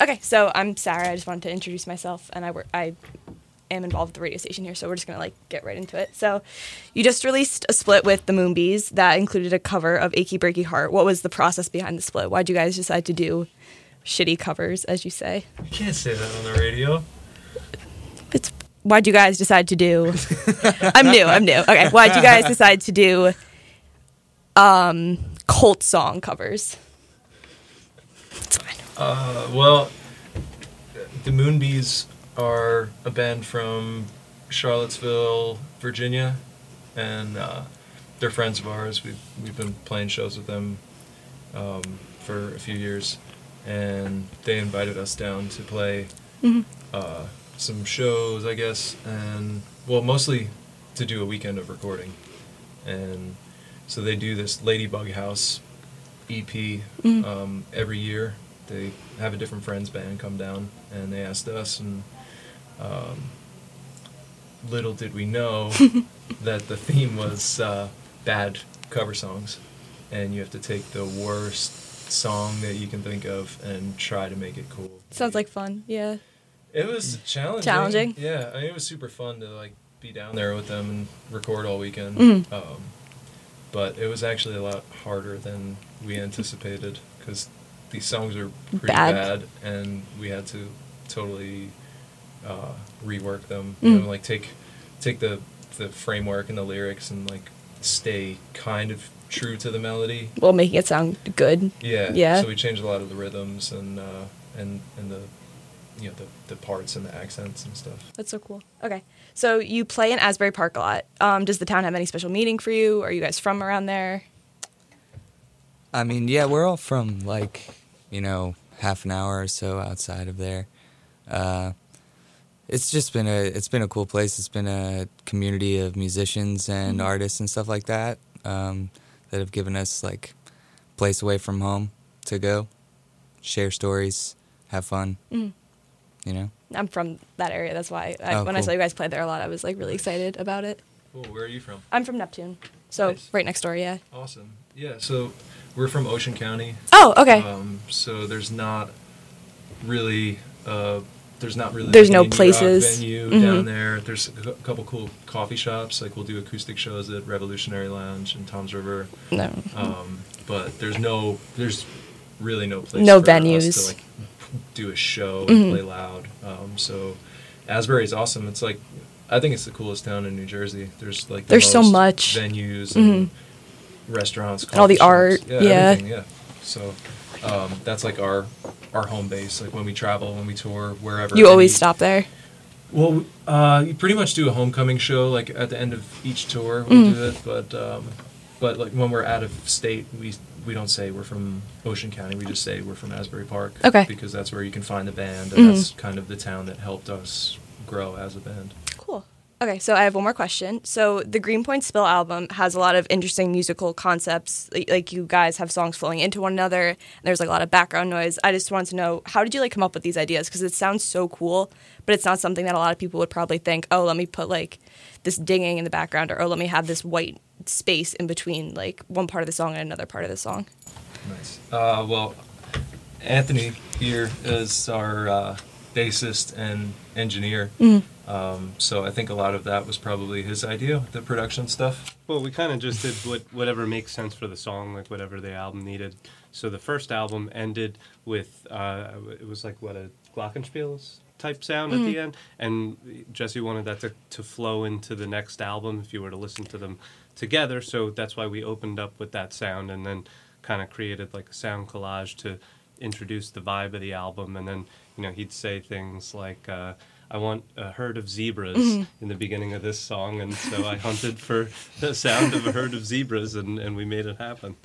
okay, so I'm Sarah. I just wanted to introduce myself, and I work. I am involved with the radio station here, so we're just gonna like get right into it. So, you just released a split with the Moonbees that included a cover of "Achy Breaky Heart." What was the process behind the split? Why'd you guys decide to do shitty covers, as you say? You can't say that on the radio. It's why'd you guys decide to do? I'm new. I'm new. Okay, why'd you guys decide to do um cult song covers? Uh, well, the Moonbees are a band from Charlottesville, Virginia, and uh, they're friends of ours. We've we've been playing shows with them um, for a few years, and they invited us down to play Mhm. uh, some shows, I guess, and well, mostly to do a weekend of recording, and so they do this Ladybug House EP Mhm. um, every year. They have a different friends band come down, and they asked us, and um, little did we know that the theme was uh, bad cover songs, and you have to take the worst song that you can think of and try to make it cool. Sounds like fun. Yeah. It was challenging. Challenging? Yeah, I mean, it was super fun to like be down there with them and record all weekend. Mhm. Um, but it was actually a lot harder than we anticipated because these songs are pretty Bad. bad, and we had to totally uh, rework them. Mm. You know, like take take the the framework and the lyrics and like stay kind of true to the melody. while making it sound good. Yeah. Yeah. So we changed a lot of the rhythms and uh, and and the you know the, the parts and the accents and stuff. That's so cool. Okay. So you play in Asbury Park a lot. Um, does the town have any special meaning for you? Are you guys from around there? I mean, yeah, we're all from like, you know, half an hour or so outside of there. Uh, it's just been a it's been a cool place. It's been a community of musicians and Mhm. artists and stuff like that um, that have given us like a place away from home to go, share stories, have fun. Mm. You know, I'm from that area. That's why I, Oh, when I saw you guys play there a lot, I was like really excited about it. Cool. Where are you from? I'm from Neptune, so Nice. right next door. Yeah. Awesome. Yeah. So we're from Ocean County. Oh, okay. Um, so there's not really uh, there's not really There's like no an indie rock places. venue Mhm. down there. There's a couple cool coffee shops. Like we'll do acoustic shows at Revolutionary Lounge and Toms River. no. Um, but there's no there's really no place No venues. to like do a show and play loud. Um, so Asbury is awesome. It's like I think it's the coolest town in New Jersey. There's like the There's so much. venues and Mhm. Restaurants, And all the art, yeah. everything, yeah. So um, that's like our our home base. Like when we travel, when we tour, wherever. You always stop there. well, uh, you pretty much do a homecoming show like at the end of each tour. We'll Mm. do it, but um, but like when we're out of state, we we don't say we're from Ocean County. We just say we're from Asbury Park. Okay. Because that's where you can find the band, and Mhm. that's kind of the town that helped us grow as a band. Okay, so I have one more question. So the Greenpoint Spill album has a lot of interesting musical concepts. Like, like you guys have songs flowing into one another. And there's like a lot of background noise. I just wanted to know how did you like come up with these ideas? Because it sounds so cool, but it's not something that a lot of people would probably think. Oh, let me put like this dinging in the background, or oh, let me have this white space in between like one part of the song and another part of the song. Nice. Uh, well, Anthony here is our uh, bassist and engineer. Mhm. Um, so I think a lot of that was probably his idea, the production stuff. Well, we kind of just did what, whatever makes sense for the song, like whatever the album needed. So the first album ended with uh, it was like what a glockenspiel type sound at the end, and Jesse wanted that to, to flow into the next album if you were to listen to them together. So that's why we opened up with that sound, and then kind of created like a sound collage to introduce the vibe of the album. And then you know he'd say things like. Uh, I want a herd of zebras in the beginning of this song, and so I hunted for the sound of a herd of zebras, and, and we made it happen.